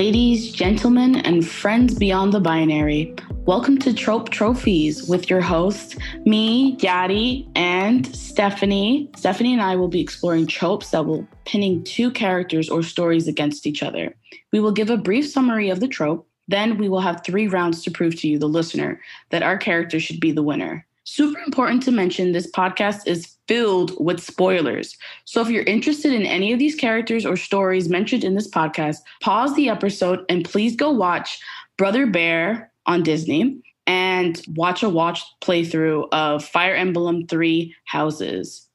Ladies, gentlemen, and friends beyond the binary, welcome to Trope Trophies with your host, me, Yadi, and Stephanie. Stephanie and I will be exploring tropes that will pinning two characters or stories against each other. We will give a brief summary of the trope, then we will have three rounds to prove to you, the listener, that our character should be the winner. Super important to mention this podcast is filled with spoilers. So if you're interested in any of these characters or stories mentioned in this podcast, pause the episode and please go watch Brother Bear on Disney and watch a watch playthrough of Fire Emblem 3 Houses.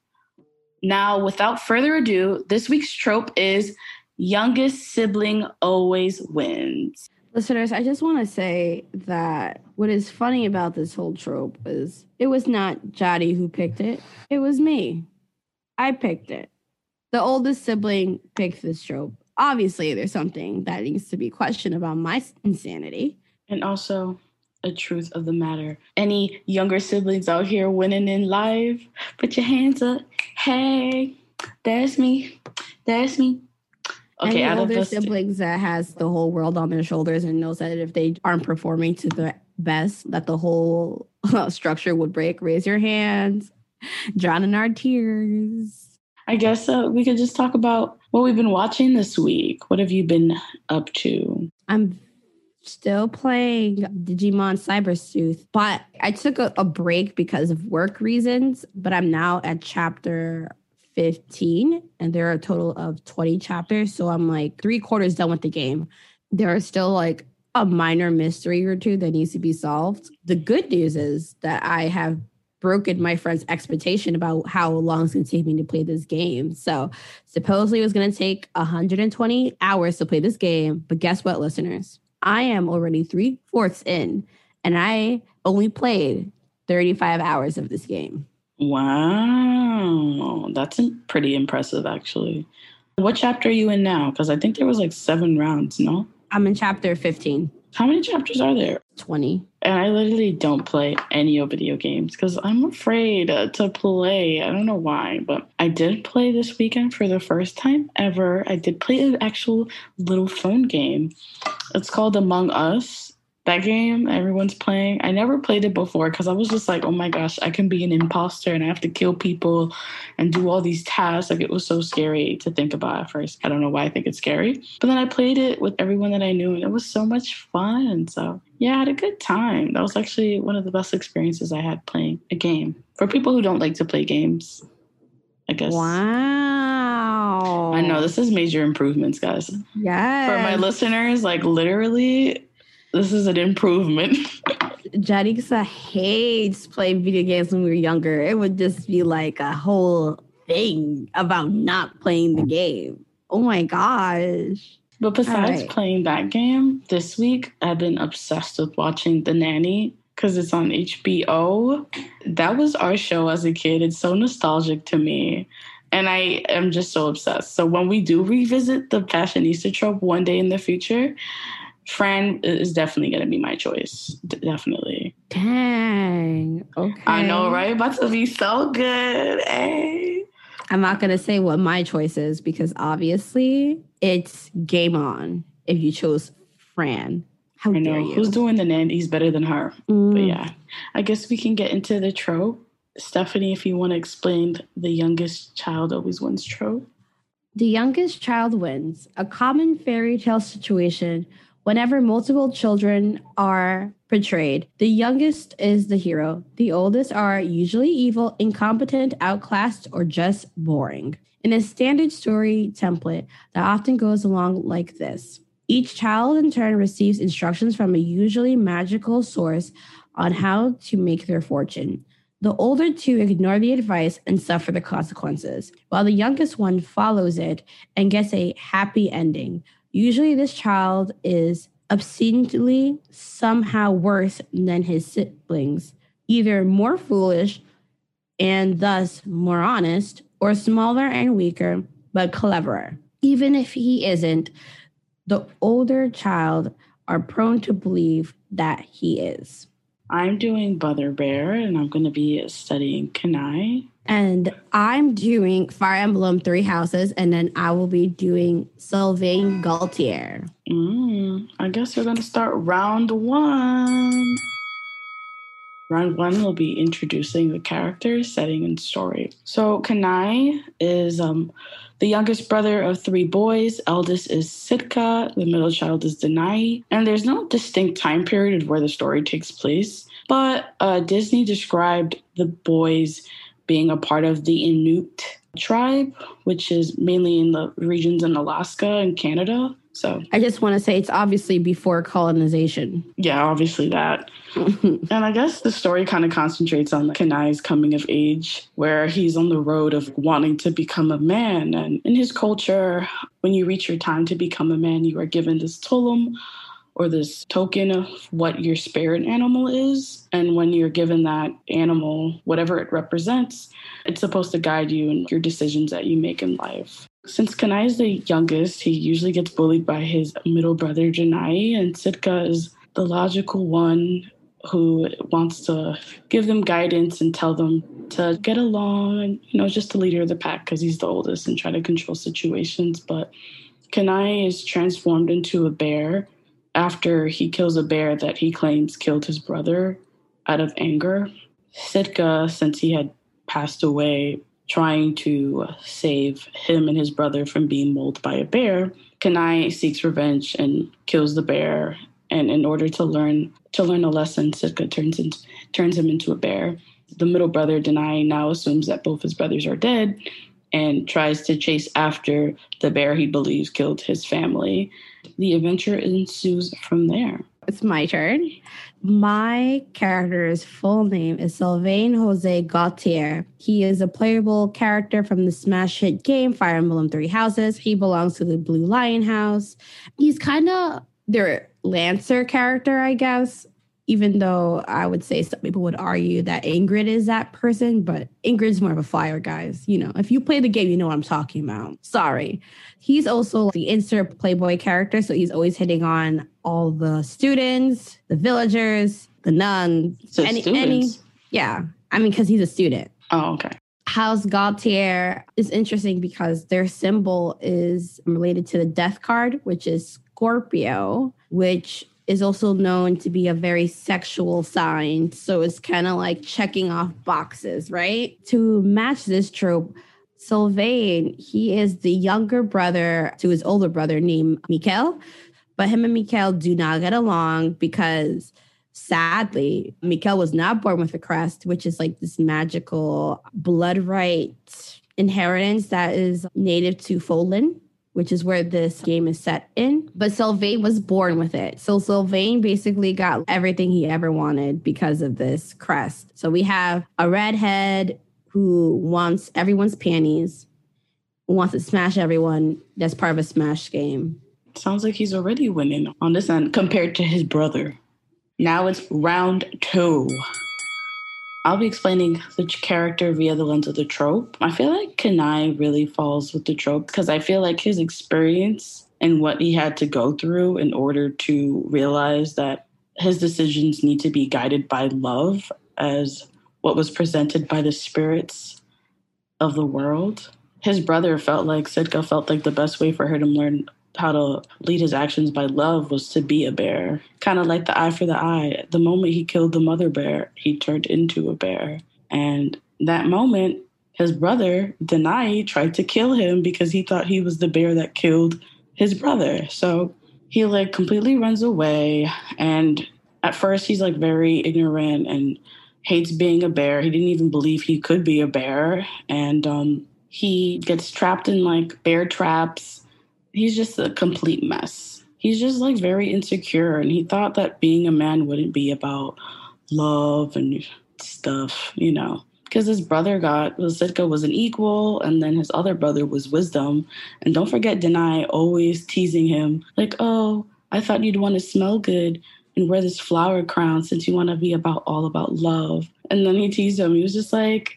Now, without further ado, this week's trope is youngest sibling always wins. Listeners, I just want to say that what is funny about this whole trope is it was not Jody who picked it, it was me. I picked it. The oldest sibling picked this trope. Obviously, there's something that needs to be questioned about my insanity. And also, a truth of the matter. Any younger siblings out here winning in life, put your hands up. Hey, that's me. That's me. Okay, Any older siblings that has the whole world on their shoulders and knows that if they aren't performing to the best, that the whole structure would break. Raise your hands, drown in our tears. I guess uh, we could just talk about what we've been watching this week. What have you been up to? I'm still playing Digimon Cyber Sleuth, but I took a, a break because of work reasons. But I'm now at chapter 15 and there are a total of 20 chapters. So I'm like three quarters done with the game. There are still like a minor mystery or two that needs to be solved. The good news is that I have broken my friend's expectation about how long it's going to take me to play this game. So supposedly it was going to take 120 hours to play this game. But guess what, listeners? I am already three fourths in and I only played 35 hours of this game. Wow, that's pretty impressive, actually. What chapter are you in now? Because I think there was like seven rounds, no? I'm in chapter 15. How many chapters are there? 20. And I literally don't play any video games because I'm afraid uh, to play. I don't know why, but I did play this weekend for the first time ever. I did play an actual little phone game. It's called Among Us that game everyone's playing. I never played it before because I was just like, oh my gosh, I can be an imposter and I have to kill people and do all these tasks. Like it was so scary to think about at first. I don't know why I think it's scary. But then I played it with everyone that I knew and it was so much fun. So yeah, I had a good time. That was actually one of the best experiences I had playing a game. For people who don't like to play games, I guess. Wow. I know this is major improvements, guys. Yeah. For my listeners, like literally this is an improvement. Jadixa hates playing video games when we were younger. It would just be like a whole thing about not playing the game. Oh my gosh. But besides right. playing that game, this week I've been obsessed with watching The Nanny because it's on HBO. That was our show as a kid. It's so nostalgic to me. And I am just so obsessed. So when we do revisit the fashionista trope one day in the future, Fran is definitely going to be my choice. D- definitely. Dang. Okay. I know, right? About to be so good. Hey. I'm not going to say what my choice is because obviously it's game on if you chose Fran. How I know. Who's doing the Nandy's better than her? Mm. But yeah, I guess we can get into the trope. Stephanie, if you want to explain the youngest child always wins trope. The youngest child wins, a common fairy tale situation Whenever multiple children are portrayed, the youngest is the hero. The oldest are usually evil, incompetent, outclassed, or just boring. In a standard story template that often goes along like this each child in turn receives instructions from a usually magical source on how to make their fortune. The older two ignore the advice and suffer the consequences, while the youngest one follows it and gets a happy ending, Usually, this child is obscenely somehow worse than his siblings, either more foolish and thus more honest, or smaller and weaker, but cleverer. Even if he isn't, the older child are prone to believe that he is. I'm doing Brother Bear and I'm going to be studying Kenai. And I'm doing Fire Emblem Three Houses, and then I will be doing Sylvain Gautier. Mm, I guess we're going to start round one. Round one will be introducing the characters, setting, and story. So Kenai is um, the youngest brother of three boys. Eldest is Sitka. The middle child is Denahi. And there's no distinct time period where the story takes place. But uh, Disney described the boys being a part of the Inuit tribe, which is mainly in the regions in Alaska and Canada. So I just want to say it's obviously before colonization. Yeah, obviously that. and I guess the story kind of concentrates on Kenai's coming of age, where he's on the road of wanting to become a man. And in his culture, when you reach your time to become a man, you are given this tulum or this token of what your spirit animal is. And when you're given that animal, whatever it represents, it's supposed to guide you in your decisions that you make in life. Since Kenai is the youngest, he usually gets bullied by his middle brother Janai, and Sitka is the logical one who wants to give them guidance and tell them to get along and you know just the leader of the pack because he's the oldest and try to control situations but kenai is transformed into a bear after he kills a bear that he claims killed his brother out of anger. Sitka, since he had passed away, trying to save him and his brother from being mauled by a bear, Kenai seeks revenge and kills the bear. And in order to learn to learn a lesson, Sitka turns into, turns him into a bear. The middle brother, Denahi, now assumes that both his brothers are dead and tries to chase after the bear he believes killed his family. The adventure ensues from there. It's my turn. My character's full name is Sylvain Jose Gautier. He is a playable character from the smash hit game Fire Emblem Three Houses. He belongs to the Blue Lion House. He's kind of their Lancer character, I guess even though I would say some people would argue that Ingrid is that person, but Ingrid's more of a fire, guys. You know, if you play the game, you know what I'm talking about. Sorry. He's also the insert Playboy character, so he's always hitting on all the students, the villagers, the nuns, so any, any, yeah. I mean, because he's a student. Oh, okay. House Gautier is interesting because their symbol is related to the death card, which is Scorpio, which is also known to be a very sexual sign. So it's kind of like checking off boxes, right? To match this trope, Sylvain, he is the younger brother to his older brother named Mikhail. But him and Mikhail do not get along because sadly, Mikhail was not born with a crest, which is like this magical blood right inheritance that is native to Fodlan which is where this game is set in. But Sylvain was born with it. So Sylvain basically got everything he ever wanted because of this crest. So we have a redhead who wants everyone's panties, wants to smash everyone. That's part of a smash game. Sounds like he's already winning on this end compared to his brother. Now it's round two. I'll be explaining the character via the lens of the trope. I feel like Kenai really falls with the trope because I feel like his experience and what he had to go through in order to realize that his decisions need to be guided by love as what was presented by the spirits of the world. His brother felt like Sitka felt like the best way for her to learn how to lead his actions by love was to be a bear. Kind of like the eye for the eye. The moment he killed the mother bear, he turned into a bear. And that moment, his brother, Denahi, tried to kill him because he thought he was the bear that killed his brother. So he like completely runs away. And at first, he's like very ignorant and hates being a bear. He didn't even believe he could be a bear. And um, he gets trapped in like bear traps he's just a complete mess. He's just like very insecure and he thought that being a man wouldn't be about love and stuff, you know. Because his brother got Sitka was an equal, and then his other brother was wisdom. And don't forget Denahi always teasing him, like, oh, I thought you'd want to smell good and wear this flower crown since you want to be about all about love. And then he teased him. He was just like,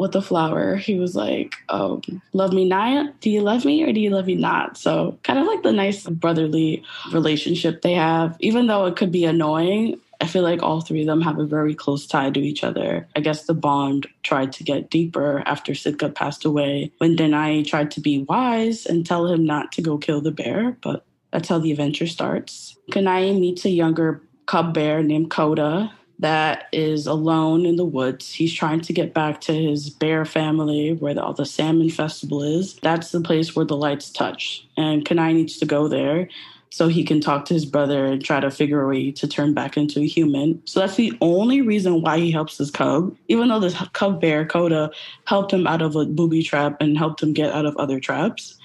with the flower, he was like, um, Love me not? Do you love me or do you love me not? So, kind of like the nice brotherly relationship they have, even though it could be annoying. I feel like all three of them have a very close tie to each other. I guess the bond tried to get deeper after Sitka passed away when Denahi tried to be wise and tell him not to go kill the bear, but that's how the adventure starts. Kenai meets a younger cub bear named Koda that is alone in the woods. He's trying to get back to his bear family where the, all the salmon festival is. That's the place where the lights touch. And Kenai needs to go there so he can talk to his brother and try to figure a way to turn back into a human. So that's the only reason why he helps his cub, even though this cub bear, Koda, helped him out of a booby trap and helped him get out of other traps.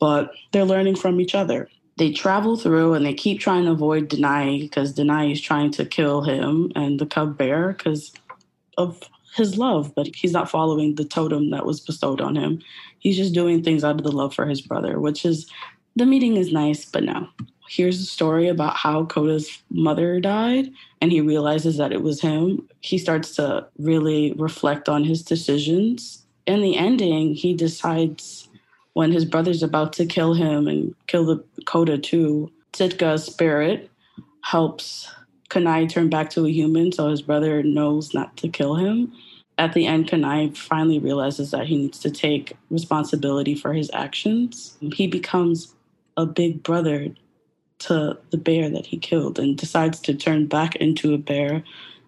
But they're learning from each other. They travel through and they keep trying to avoid Denahi because Denahi is trying to kill him and the cub bear because of his love, but he's not following the totem that was bestowed on him. He's just doing things out of the love for his brother, which is the meeting is nice, but no here's a story about how Koda's mother died, and he realizes that it was him. He starts to really reflect on his decisions. In the ending, he decides when his brother's about to kill him and kill the Koda too, Sitka's spirit helps Kenai turn back to a human so his brother knows not to kill him. At the end, Kenai finally realizes that he needs to take responsibility for his actions. He becomes a big brother to the bear that he killed and decides to turn back into a bear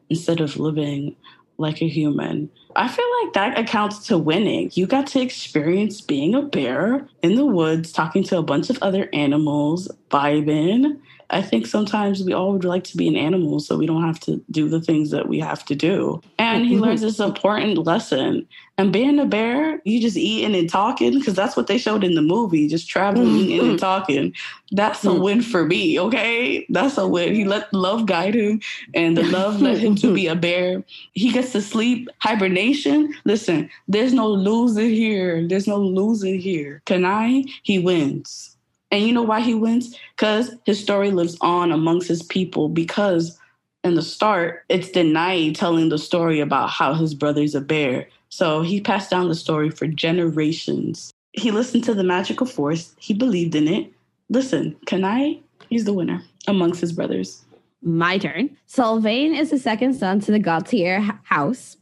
instead of living like a human. I feel like that accounts to winning. You got to experience being a bear in the woods, talking to a bunch of other animals, vibing, I think sometimes we all would like to be an animal so we don't have to do the things that we have to do. And he mm-hmm. learns this important lesson. And being a bear, you just eating and talking, because that's what they showed in the movie, just traveling, mm-hmm. eating and talking. That's a mm-hmm. win for me, okay? That's a win. He let love guide him, and the love led him to be a bear. He gets to sleep, hibernation. Listen, there's no losing here. There's no losing here. Can I? he wins and you know why he wins? Because his story lives on amongst his people. Because in the start, it's Denahi telling the story about how his brother's a bear. So he passed down the story for generations. He listened to the magical force, he believed in it. Listen, Kenai, he's the winner amongst his brothers. My turn. Sylvain is the second son to the Gautier house.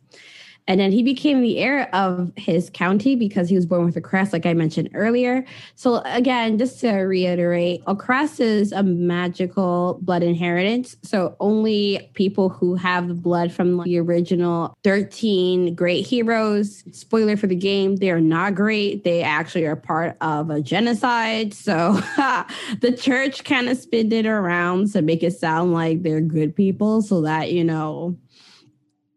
And then he became the heir of his county because he was born with a crest, like I mentioned earlier. So, again, just to reiterate, a crest is a magical blood inheritance. So, only people who have the blood from the original 13 great heroes, spoiler for the game, they are not great. They actually are part of a genocide. So, the church kind of spinned it around to make it sound like they're good people so that, you know,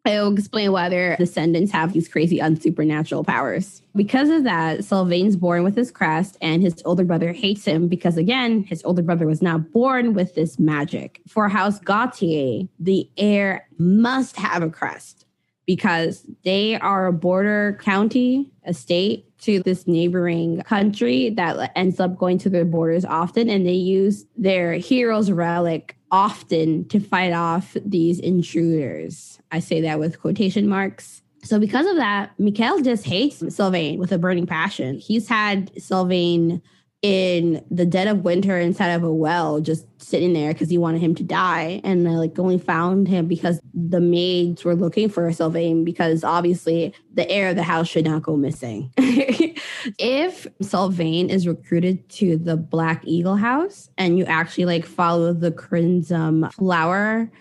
It'll explain why their descendants have these crazy unsupernatural powers. Because of that, Sylvain's born with his crest, and his older brother hates him because, again, his older brother was not born with this magic. For House Gautier, the heir must have a crest because they are a border county, a state to this neighboring country that ends up going to their borders often, and they use their hero's relic often to fight off these intruders. I say that with quotation marks. So because of that, Mikhail just hates Sylvain with a burning passion. He's had Sylvain in the dead of winter inside of a well, just sitting there because he wanted him to die. And I like only found him because the maids were looking for Sylvain because obviously the heir of the house should not go missing. if Sylvain is recruited to the Black Eagle house and you actually like follow the Crimson Flower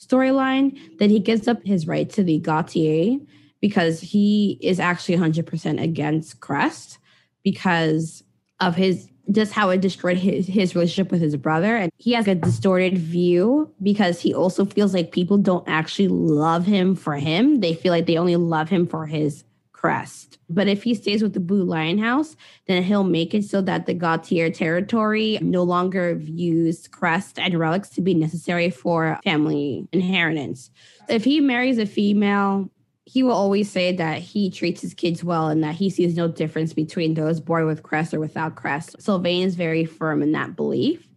storyline, then he gives up his right to the Gautier because he is actually 100% against Crest because of his just how it destroyed his, his relationship with his brother. And he has a distorted view because he also feels like people don't actually love him for him. They feel like they only love him for his crest. But if he stays with the Blue Lion House, then he'll make it so that the Gautier territory no longer views crest and relics to be necessary for family inheritance. If he marries a female, he will always say that he treats his kids well and that he sees no difference between those born with crest or without crest. Sylvain is very firm in that belief.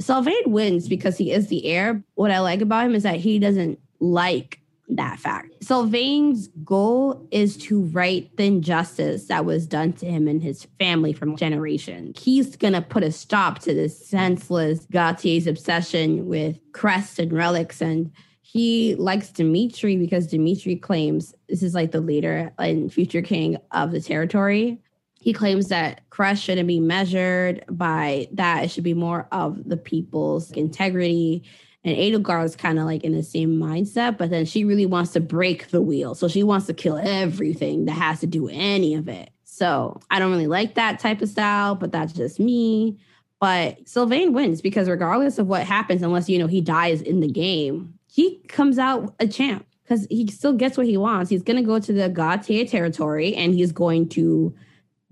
Sylvain wins because he is the heir. What I like about him is that he doesn't like that fact. Sylvain's goal is to right the injustice that was done to him and his family from generations. He's gonna put a stop to this senseless Gautier's obsession with crests and relics and he likes Dimitri because Dimitri claims this is like the leader and future king of the territory. He claims that crush shouldn't be measured by that. It should be more of the people's integrity. And Edelgard is kind of like in the same mindset, but then she really wants to break the wheel. So she wants to kill everything that has to do with any of it. So I don't really like that type of style, but that's just me. But Sylvain wins because regardless of what happens, unless you know he dies in the game, he comes out a champ because he still gets what he wants. He's going to go to the Gautier territory and he's going to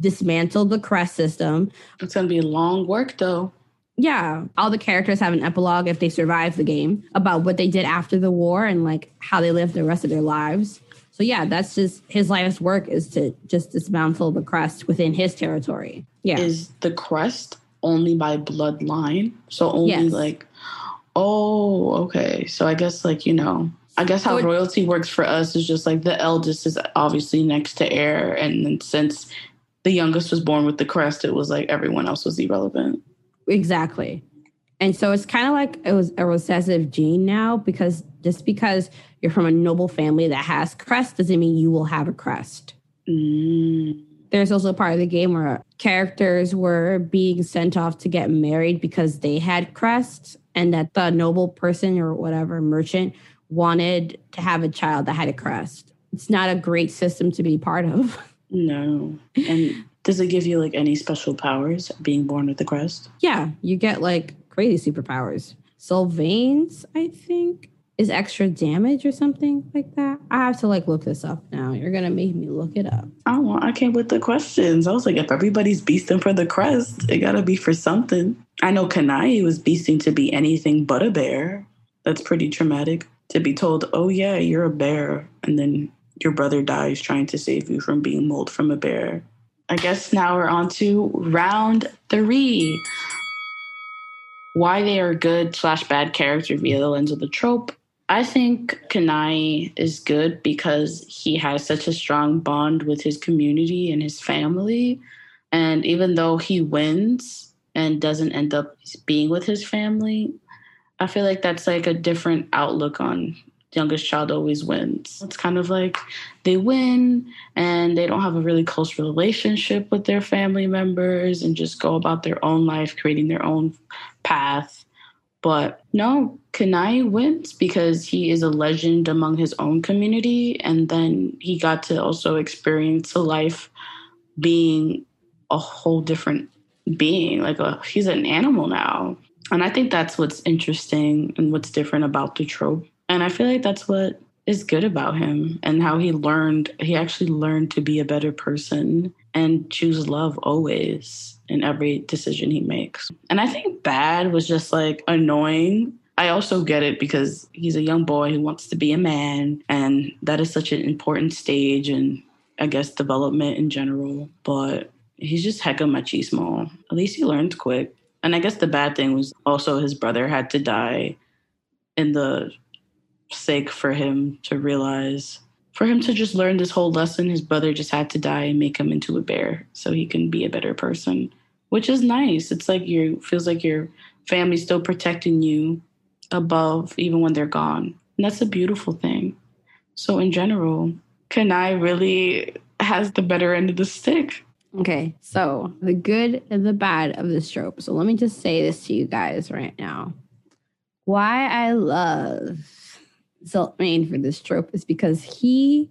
dismantle the crest system. It's going to be long work though. Yeah, all the characters have an epilogue if they survive the game about what they did after the war and like how they lived the rest of their lives. So yeah, that's just his life's work is to just dismantle the crest within his territory. Yeah. Is the crest only by bloodline? So only yes. like Oh, okay. So I guess like, you know, I guess how royalty works for us is just like the eldest is obviously next to heir and then since the youngest was born with the crest, it was like everyone else was irrelevant. Exactly. And so it's kind of like it was a recessive gene now because just because you're from a noble family that has crest doesn't mean you will have a crest. Mm. There's also part of the game where characters were being sent off to get married because they had crests, and that the noble person or whatever merchant wanted to have a child that had a crest. It's not a great system to be part of. No. And does it give you like any special powers being born with the crest? Yeah, you get like crazy superpowers. Sylvain's, I think, is extra damage or something like that. I have to like look this up now. You're gonna make me look it up. Oh, I came with the questions. I was like, if everybody's beasting for the crest, it gotta be for something. I know Kenai was beasting to be anything but a bear. That's pretty traumatic to be told, oh yeah, you're a bear, and then your brother dies trying to save you from being mauled from a bear. I guess now we're on to round three. Why they are good slash bad character via the lens of the trope. I think Kenai is good because he has such a strong bond with his community and his family. And even though he wins and doesn't end up being with his family, I feel like that's like a different outlook on youngest child always wins. It's kind of like they win and they don't have a really close relationship with their family members and just go about their own life, creating their own path. But no, Kenai wins because he is a legend among his own community. And then he got to also experience a life being a whole different being. Like a, he's an animal now. And I think that's what's interesting and what's different about the trope. And I feel like that's what is good about him and how he learned, he actually learned to be a better person and choose love always in every decision he makes. And I think bad was just like annoying. I also get it because he's a young boy who wants to be a man, and that is such an important stage and I guess development in general. But he's just hecka machismo. At least he learned quick. And I guess the bad thing was also his brother had to die in the sake for him to realize for him to just learn this whole lesson, his brother just had to die and make him into a bear so he can be a better person, which is nice. It's like you feels like your family's still protecting you above even when they're gone. And that's a beautiful thing. So in general, Kenai really has the better end of the stick. Okay, so the good and the bad of this trope. So let me just say this to you guys right now. Why I love Sylvain for this trope is because he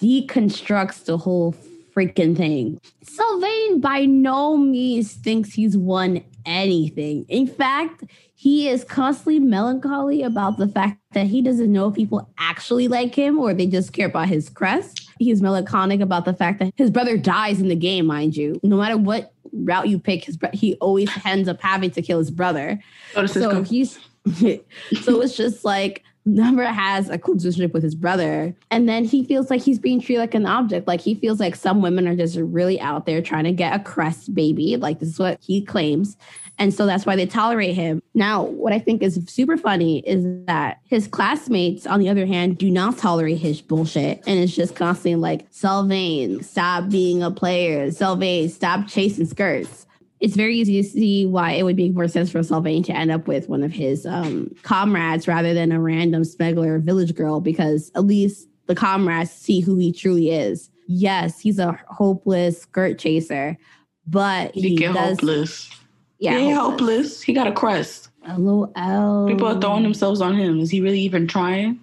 deconstructs the whole freaking thing. Sylvain by no means thinks he's won anything. In fact, he is constantly melancholy about the fact that he doesn't know if people actually like him or they just care about his crest. He's melancholic about the fact that his brother dies in the game, mind you. No matter what route you pick, his bro- he always ends up having to kill his brother. Oh, so he's so it's just like never has a close relationship with his brother. And then he feels like he's being treated like an object. Like he feels like some women are just really out there trying to get a crest baby. Like this is what he claims. And so that's why they tolerate him. Now, what I think is super funny is that his classmates, on the other hand, do not tolerate his bullshit. And it's just constantly like, Sylvain, stop being a player. Sylvain, stop chasing skirts. It's very easy to see why it would make more sense for Sylvain to end up with one of his um, comrades rather than a random smuggler village girl, because at least the comrades see who he truly is. Yes, he's a hopeless skirt chaser, but he, he get does, hopeless. Yeah, he ain't hopeless. He got a crest. LOL. People are throwing themselves on him. Is he really even trying?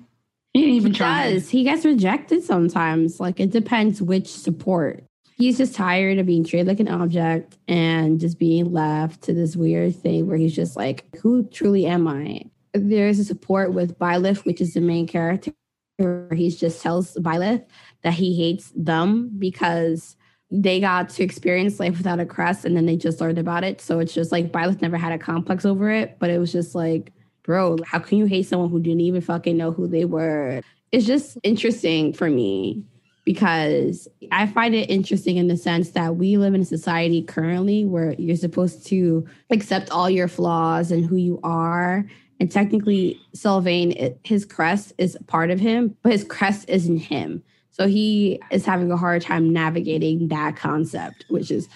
He ain't even He trying. does. He gets rejected sometimes. Like it depends which support. He's just tired of being treated like an object and just being left to this weird thing where he's just like, who truly am I? There's a support with Byleth, which is the main character, where he just tells Byleth that he hates them because they got to experience life without a crest and then they just learned about it. So it's just like Byleth never had a complex over it, but it was just like, bro, how can you hate someone who didn't even fucking know who they were? It's just interesting for me because I find it interesting in the sense that we live in a society currently where you're supposed to accept all your flaws and who you are. And technically, Sylvain, his crest is part of him, but his crest isn't him. So he is having a hard time navigating that concept, which is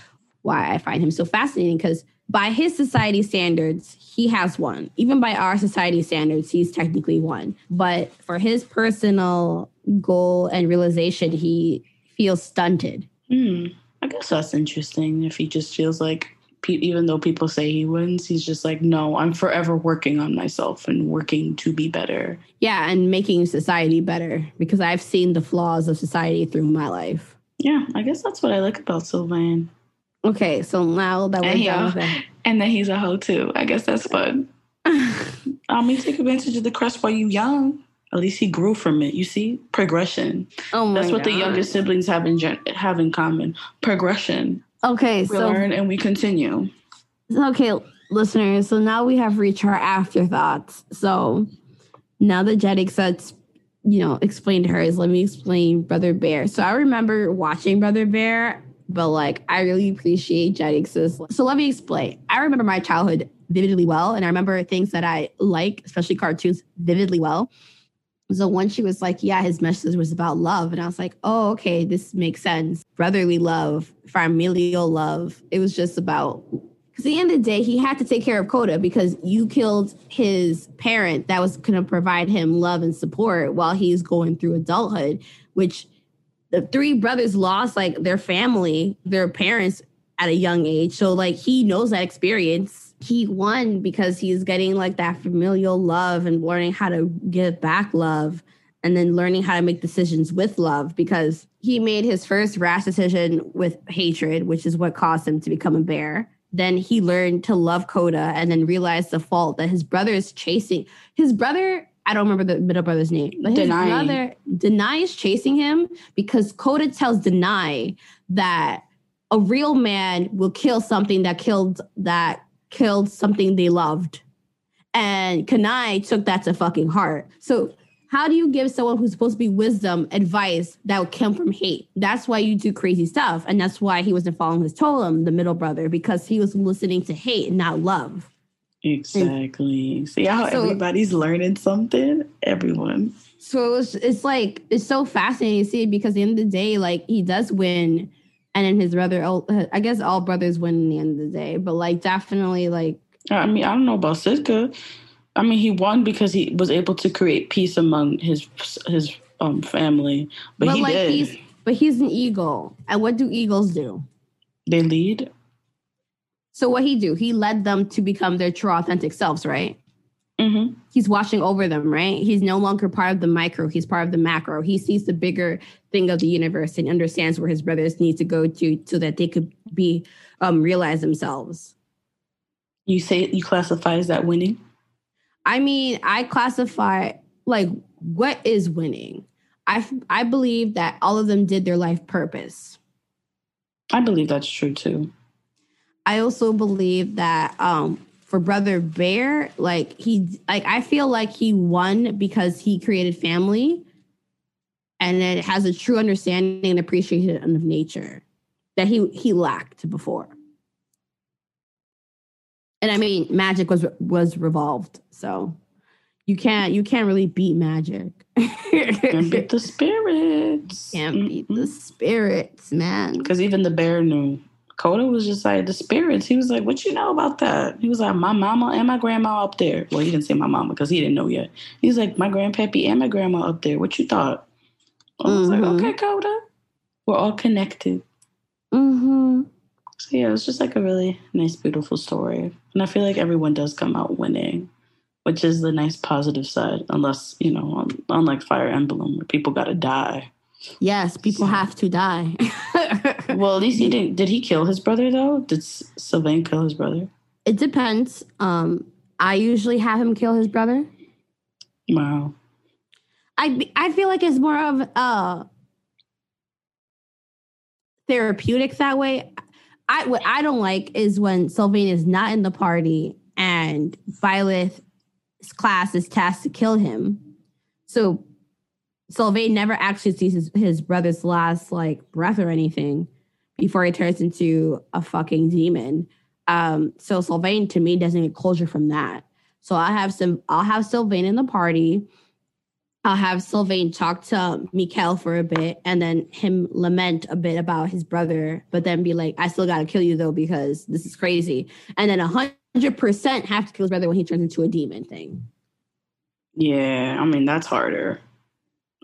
why I find him so fascinating because by his society standards, he has one. Even by our society standards, he's technically one. But for his personal goal and realization, he feels stunted. Hmm. I guess that's interesting. If he just feels like, pe- even though people say he wins, he's just like, no, I'm forever working on myself and working to be better. Yeah, and making society better because I've seen the flaws of society through my life. Yeah, I guess that's what I like about Sylvain. Okay, so now that we're And done yeah. And that he's a hoe too. I guess that's fun. I mean, take advantage of the crest while you're young. At least he grew from it. You see, progression. oh my That's what the God. younger siblings have in gen- have in common. Progression. Okay, We so learn and we continue. Okay, listeners, so now we have reached our afterthoughts. So now that Jetix has, you know, explained hers, let me explain Brother Bear. So I remember watching Brother Bear, but like I really appreciate Jetix's. So let me explain. I remember my childhood vividly well, and I remember things that I like, especially cartoons, vividly well. So when she was like, yeah, his message was about love. And I was like, oh, okay, this makes sense. Brotherly love, familial love. It was just about, because at the end of the day, he had to take care of Koda because you killed his parent that was going to provide him love and support while he's going through adulthood, which the three brothers lost like their family, their parents at a young age. So like he knows that experience. He won because he's getting like that familial love and learning how to give back love and then learning how to make decisions with love because he made his first rash decision with hatred, which is what caused him to become a bear. Then he learned to love Koda and then realized the fault that his brother is chasing. His brother, I don't remember the middle brother's name, but his Denahi. brother, Denahi is chasing him because Koda tells Denahi that a real man will kill something that killed that killed something they loved. And Kenai took that to fucking heart. So how do you give someone who's supposed to be wisdom advice that would come from hate? That's why you do crazy stuff. And that's why he wasn't following his Totem, the middle brother, because he was listening to hate and not love. Exactly. See how So- everybody's learning something? Everyone. So it was it's like it's so fascinating to see because at the end of the day, like he does win. And then his brother, oh, I guess all brothers win in the end of the day, but like definitely like I mean, I don't know about Sitka. I mean, he won because he was able to create peace among his his um family. But, but he like did. he's but he's an eagle. And what do eagles do? they lead. So what he do? He led them to become their true authentic selves, right? Mm-hmm. He's watching over them, right? He's no longer part of the micro, he's part of the macro. He sees the bigger thing of the universe and understands where his brothers need to go to so that they could be um realize themselves. You say you classify as that winning? I mean, I classify like what is winning? I I believe that all of them did their life purpose. I believe that's true too. I also believe that um for brother bear like he like i feel like he won because he created family and it has a true understanding and appreciation of nature that he he lacked before. And i mean magic was was revolved so you can't you can't really beat magic. And beat the spirits. can't beat the mm-hmm. spirits man. Because even the bear knew Koda was just like the spirits. He was like, "What you know about that?" He was like, "My mama and my grandma up there." Well, he didn't say my mama because he didn't know yet. He's like, "My grandpappy and my grandma up there." What you thought? I was mm-hmm. like, "Okay, Koda, we're all connected." Mm-hmm. So yeah, it was just like a really nice, beautiful story, and I feel like everyone does come out winning, which is the nice positive side. Unless you know, unlike Fire Emblem, where people got to die. Yes, people have to die. well, at least he didn't. Did he kill his brother though? Did Sylvain kill his brother? It depends. Um, I usually have him kill his brother. Wow. I I feel like it's more of uh therapeutic that way. I what I don't like is when Sylvain is not in the party and Byleth's class is tasked to kill him. So Sylvain never actually sees his, his brother's last like breath or anything before he turns into a fucking demon. Um, so Sylvain to me doesn't get closure from that. So I have some I'll have Sylvain in the party. I'll have Sylvain talk to Mikhail for a bit and then him lament a bit about his brother, but then be like, I still gotta kill you though, because this is crazy. And then a hundred percent have to kill his brother when he turns into a demon thing. Yeah, I mean that's harder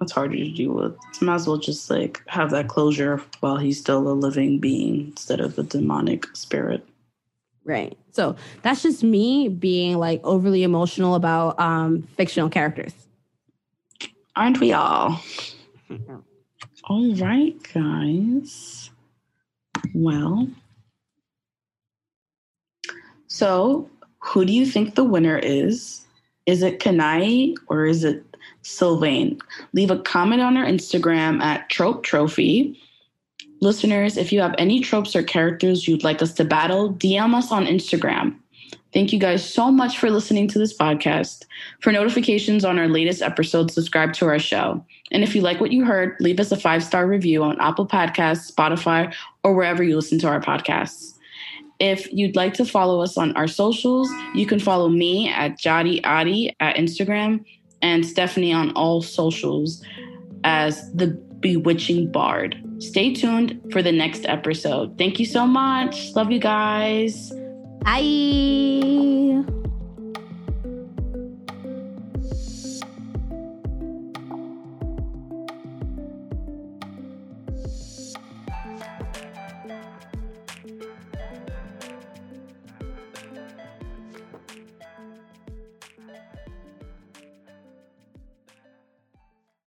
it's harder to deal with. So might as well just like have that closure while he's still a living being instead of a demonic spirit. Right. So that's just me being like overly emotional about um fictional characters. Aren't we all? all right, guys. Well, so who do you think the winner is? Is it Kenai or is it Sylvain. Leave a comment on our Instagram at Trope Trophy. Listeners, if you have any tropes or characters you'd like us to battle, DM us on Instagram. Thank you guys so much for listening to this podcast. For notifications on our latest episodes, subscribe to our show. And if you like what you heard, leave us a five star review on Apple Podcasts, Spotify, or wherever you listen to our podcasts. If you'd like to follow us on our socials, you can follow me at Jadi Adi at Instagram and Stephanie on all socials as the Bewitching Bard. Stay tuned for the next episode. Thank you so much. Love you guys. Bye.